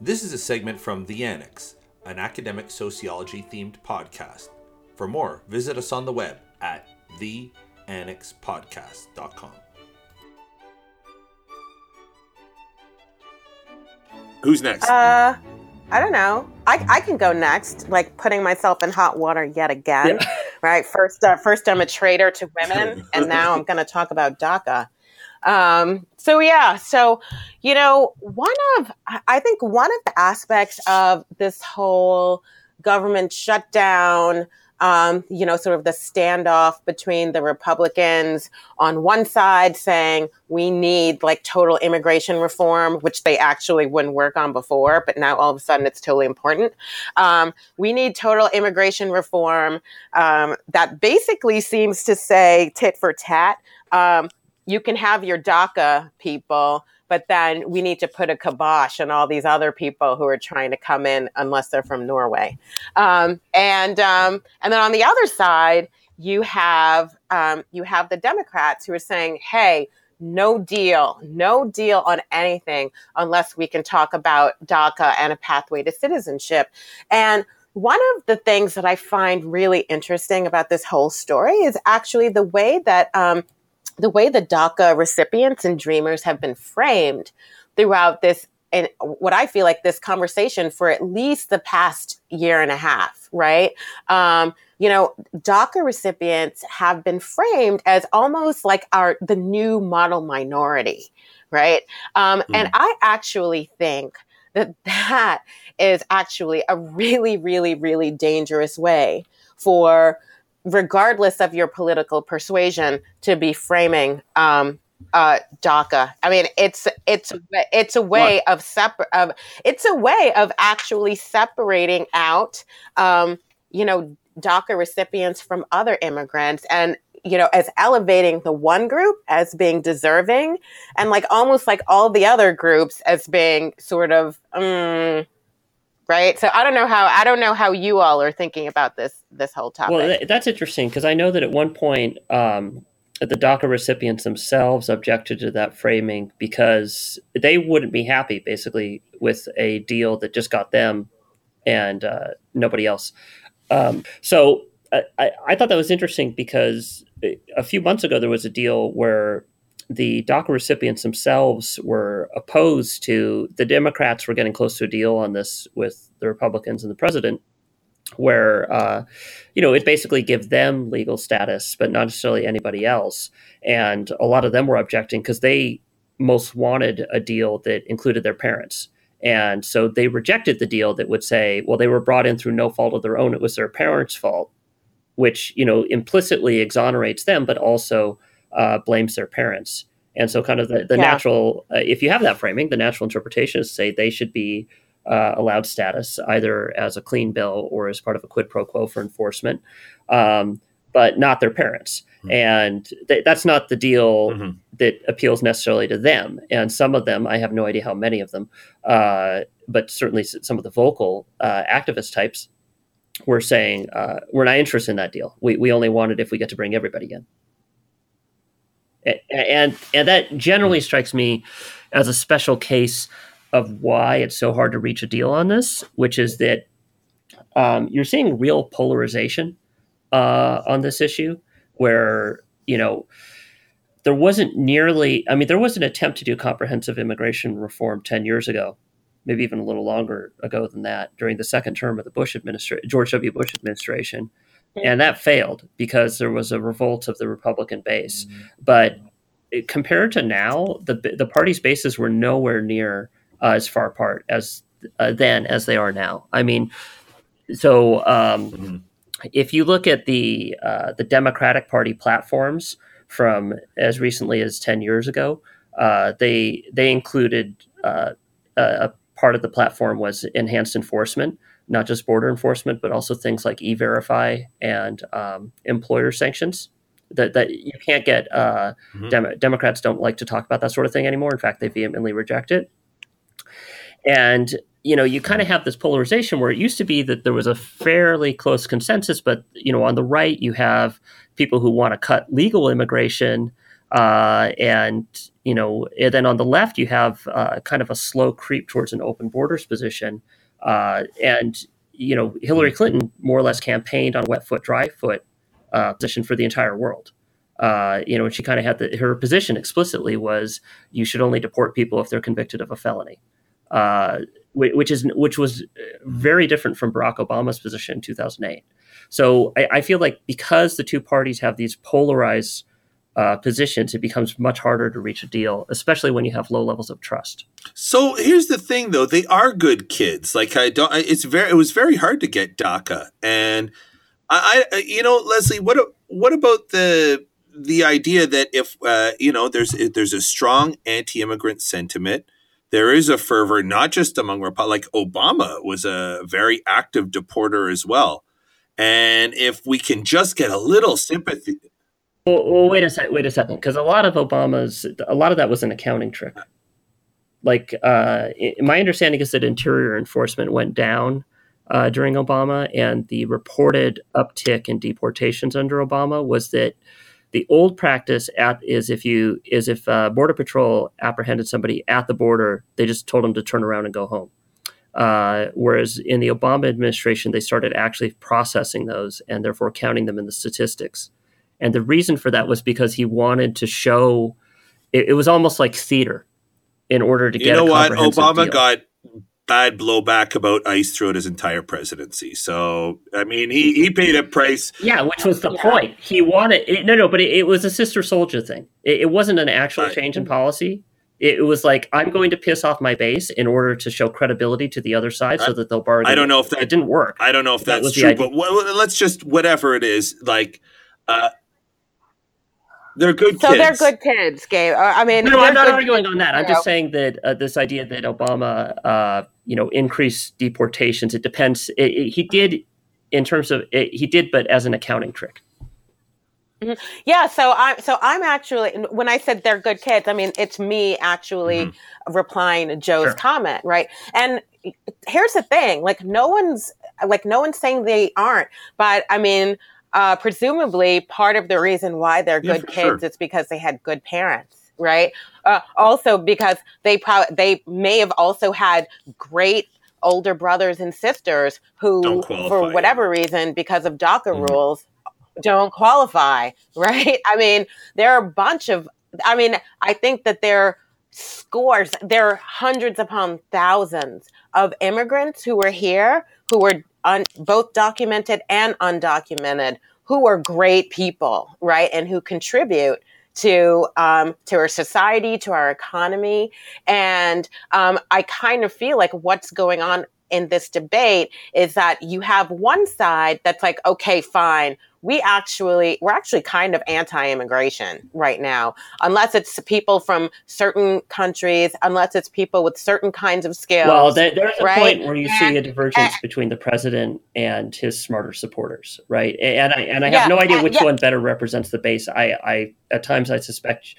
This is a segment from The Annex, an academic sociology themed podcast. For more, visit us on the web at theannexpodcast.com. Who's next? Uh, I don't know. I, I can go next, like putting myself in hot water yet again. Yeah. Right. First, uh, first I'm a traitor to women, and now I'm going to talk about DACA. Um, so yeah, so you know, one of I think one of the aspects of this whole government shutdown, um, you know, sort of the standoff between the Republicans on one side saying we need like total immigration reform, which they actually wouldn't work on before, but now all of a sudden it's totally important. Um, we need total immigration reform um, that basically seems to say tit for tat. Um, you can have your DACA people, but then we need to put a kibosh on all these other people who are trying to come in unless they're from Norway. Um, and um, and then on the other side, you have um, you have the Democrats who are saying, "Hey, no deal, no deal on anything unless we can talk about DACA and a pathway to citizenship." And one of the things that I find really interesting about this whole story is actually the way that um, the way the DACA recipients and dreamers have been framed throughout this and what I feel like this conversation for at least the past year and a half, right? Um, you know, DACA recipients have been framed as almost like our the new model minority, right? Um, mm. And I actually think that that is actually a really, really, really dangerous way for regardless of your political persuasion, to be framing um, uh, DACA. I mean, it's it's it's a way what? of separate of it's a way of actually separating out, um, you know, DACA recipients from other immigrants and you know, as elevating the one group as being deserving and like almost like all the other groups as being sort of, um, right? So i don't know how i don't know how you all are thinking about this this whole topic. Well th- that's interesting because i know that at one point um, the daca recipients themselves objected to that framing because they wouldn't be happy basically with a deal that just got them and uh, nobody else. Um, so I, I thought that was interesting because a few months ago there was a deal where the DACA recipients themselves were opposed to the Democrats were getting close to a deal on this with the Republicans and the president, where uh, you know it basically gives them legal status, but not necessarily anybody else. And a lot of them were objecting because they most wanted a deal that included their parents. And so they rejected the deal that would say, well, they were brought in through no fault of their own. It was their parents' fault, which, you know, implicitly exonerates them, but also uh, blames their parents. And so, kind of the, the yeah. natural, uh, if you have that framing, the natural interpretation is say they should be uh, allowed status either as a clean bill or as part of a quid pro quo for enforcement, um, but not their parents. Mm-hmm. And th- that's not the deal mm-hmm. that appeals necessarily to them. And some of them, I have no idea how many of them, uh, but certainly some of the vocal uh, activist types were saying, uh, we're not interested in that deal. We, we only want it if we get to bring everybody in and and that generally strikes me as a special case of why it's so hard to reach a deal on this, which is that um, you're seeing real polarization uh, on this issue, where you know there wasn't nearly. I mean, there was an attempt to do comprehensive immigration reform ten years ago, maybe even a little longer ago than that, during the second term of the Bush administration, George W. Bush administration and that failed because there was a revolt of the Republican base. But compared to now, the the party's bases were nowhere near uh, as far apart as uh, then as they are now. I mean, so um, mm-hmm. if you look at the uh, the Democratic Party platforms from as recently as ten years ago, uh, they they included uh, a part of the platform was enhanced enforcement not just border enforcement, but also things like e-verify and um, employer sanctions. That, that you can't get. Uh, mm-hmm. Dem- Democrats don't like to talk about that sort of thing anymore. In fact, they vehemently reject it. And you know, you kind of have this polarization where it used to be that there was a fairly close consensus, but you know, on the right you have people who want to cut legal immigration Uh, and you know, and then on the left you have uh, kind of a slow creep towards an open borders position, uh, and you know, Hillary Clinton more or less campaigned on wet foot, dry foot uh, position for the entire world. Uh, you know, and she kind of had the, her position explicitly was you should only deport people if they're convicted of a felony, uh, which is which was very different from Barack Obama's position in 2008. So I, I feel like because the two parties have these polarized uh, positions, it becomes much harder to reach a deal, especially when you have low levels of trust. So here's the thing, though: they are good kids. Like I don't. It's very. It was very hard to get DACA, and I, I you know, Leslie, what what about the the idea that if uh, you know there's there's a strong anti-immigrant sentiment, there is a fervor not just among like Obama was a very active deporter as well, and if we can just get a little sympathy well, well wait a second. Wait a second, because a lot of Obama's, a lot of that was an accounting trick. Like, uh, my understanding is that interior enforcement went down uh, during Obama, and the reported uptick in deportations under Obama was that the old practice at, is if you is if uh, border patrol apprehended somebody at the border, they just told them to turn around and go home. Uh, whereas in the Obama administration, they started actually processing those and therefore counting them in the statistics. And the reason for that was because he wanted to show it, it was almost like theater in order to get. You know what? Obama deal. got bad blowback about ICE throughout his entire presidency. So I mean, he he paid a price. Yeah, which was the yeah. point. He wanted it, no, no, but it, it, was a Sister Souljah thing. It, it wasn't an actual right. change in policy. It, was like I'm going to piss off my base in order to show credibility to the other side, so that they'll bargain. I don't know if that it didn't work. I don't know if that's that true, but w- let's just whatever it is, like. Uh, they're good so kids. they're good kids, Gabe. Uh, I mean, no, I'm not arguing on that. I'm just saying that uh, this idea that Obama, uh, you know, increased deportations. It depends. It, it, he did, in terms of it, he did, but as an accounting trick. Mm-hmm. Yeah, so I'm so I'm actually when I said they're good kids, I mean it's me actually mm-hmm. replying to Joe's sure. comment, right? And here's the thing, like no one's like no one's saying they aren't, but I mean uh, presumably part of the reason why they're good yeah, kids sure. is because they had good parents, right? Uh, also because they probably they may have also had great older brothers and sisters who, for whatever reason, because of DACA mm-hmm. rules, don't qualify, right? I mean, there are a bunch of. I mean, I think that there are scores, there are hundreds upon thousands of immigrants who were here who were un, both documented and undocumented, who are great people, right, and who contribute to um, to our society, to our economy, and um, I kind of feel like what's going on in this debate is that you have one side that's like, okay, fine, we actually we're actually kind of anti-immigration right now unless it's people from certain countries unless it's people with certain kinds of skills well there, there's a right? point where you and, see a divergence and, between the president and his smarter supporters right and i and i have yeah, no idea which yeah. one better represents the base i i at times i suspect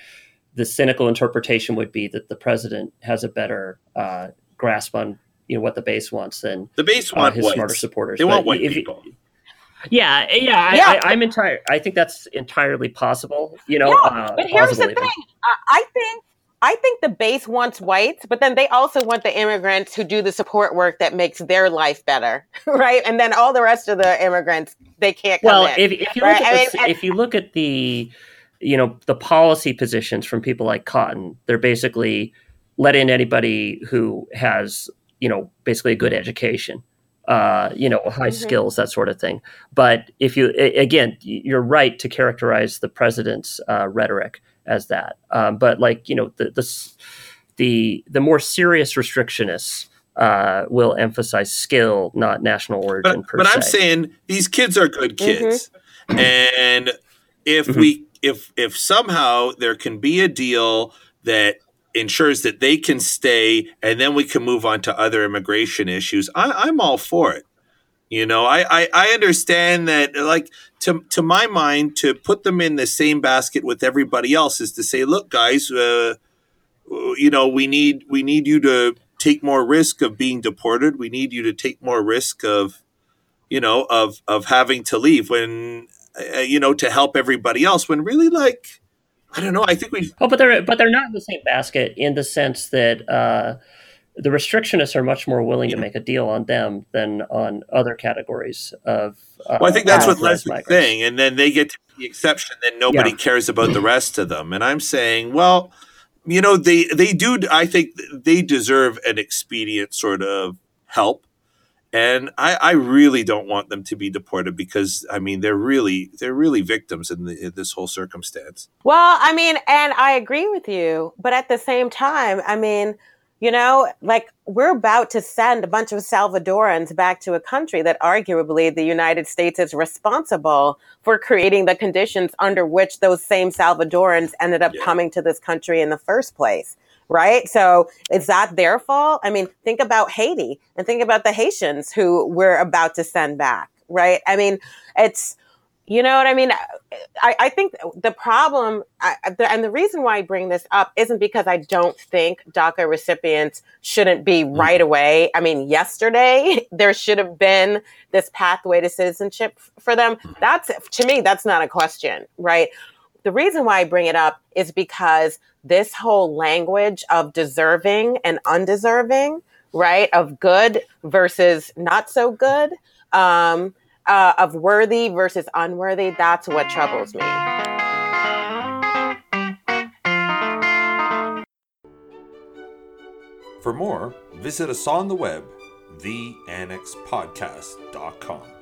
the cynical interpretation would be that the president has a better uh, grasp on you know what the base wants than the base want uh, his smarter supporters. They but want white people. Yeah, yeah, yeah. I, am entire. I think that's entirely possible. You know, yeah, uh, but here's the thing. I think I think the base wants whites, but then they also want the immigrants who do the support work that makes their life better, right? And then all the rest of the immigrants they can't. well, in, if, if, you right? look at the, mean, if you look at the, you know, the policy positions from people like Cotton, they're basically let in anybody who has, you know, basically a good education uh, you know, high mm-hmm. skills, that sort of thing. But if you, again, you're right to characterize the president's uh, rhetoric as that. Um, but like, you know, the, the, the, the more serious restrictionists uh, will emphasize skill, not national origin. But, but I'm saying these kids are good mm-hmm. kids, mm-hmm. and if mm-hmm. we, if if somehow there can be a deal that ensures that they can stay and then we can move on to other immigration issues. I, am all for it. You know I, I, I understand that like to to my mind to put them in the same basket with everybody else is to say look guys uh, you know we need we need you to take more risk of being deported. We need you to take more risk of you know of of having to leave when uh, you know to help everybody else. When really like I don't know. I think we. Oh, but they're but they're not in the same basket in the sense that uh, the restrictionists are much more willing yeah. to make a deal on them than on other categories of. Uh, well, I think that's what Leslie's saying, and then they get to the exception. Then nobody yeah. cares about the rest of them, and I'm saying, well, you know, they they do. I think they deserve an expedient sort of help and I, I, really don't want them to be deported because I mean they're really they're really victims in, the, in, this whole circumstance. Well, I mean, and I agree with you, but at the same time, I mean, you know, like we're about to send a bunch of Salvadorans back to a country that arguably the United States is responsible for creating the conditions under which those same Salvadorans ended up yeah. coming to this country in the first place right? So is that their fault? I mean, think about Haiti and think about the Haitians who we're about to send back, right? I mean, it's, you know what I mean? I, I think the problem, I, the, and the reason why I bring this up isn't because I don't think DACA recipients shouldn't be mm-hmm. right away. I mean, yesterday there should have been this pathway to citizenship for them. Mm-hmm. That's, to me, that's not a question, right? The reason why I bring it up is because this whole language of deserving and undeserving, right? Of good versus not so good, um, uh, of worthy versus unworthy, that's what troubles me. For more, visit us on the web, theannexpodcast.com.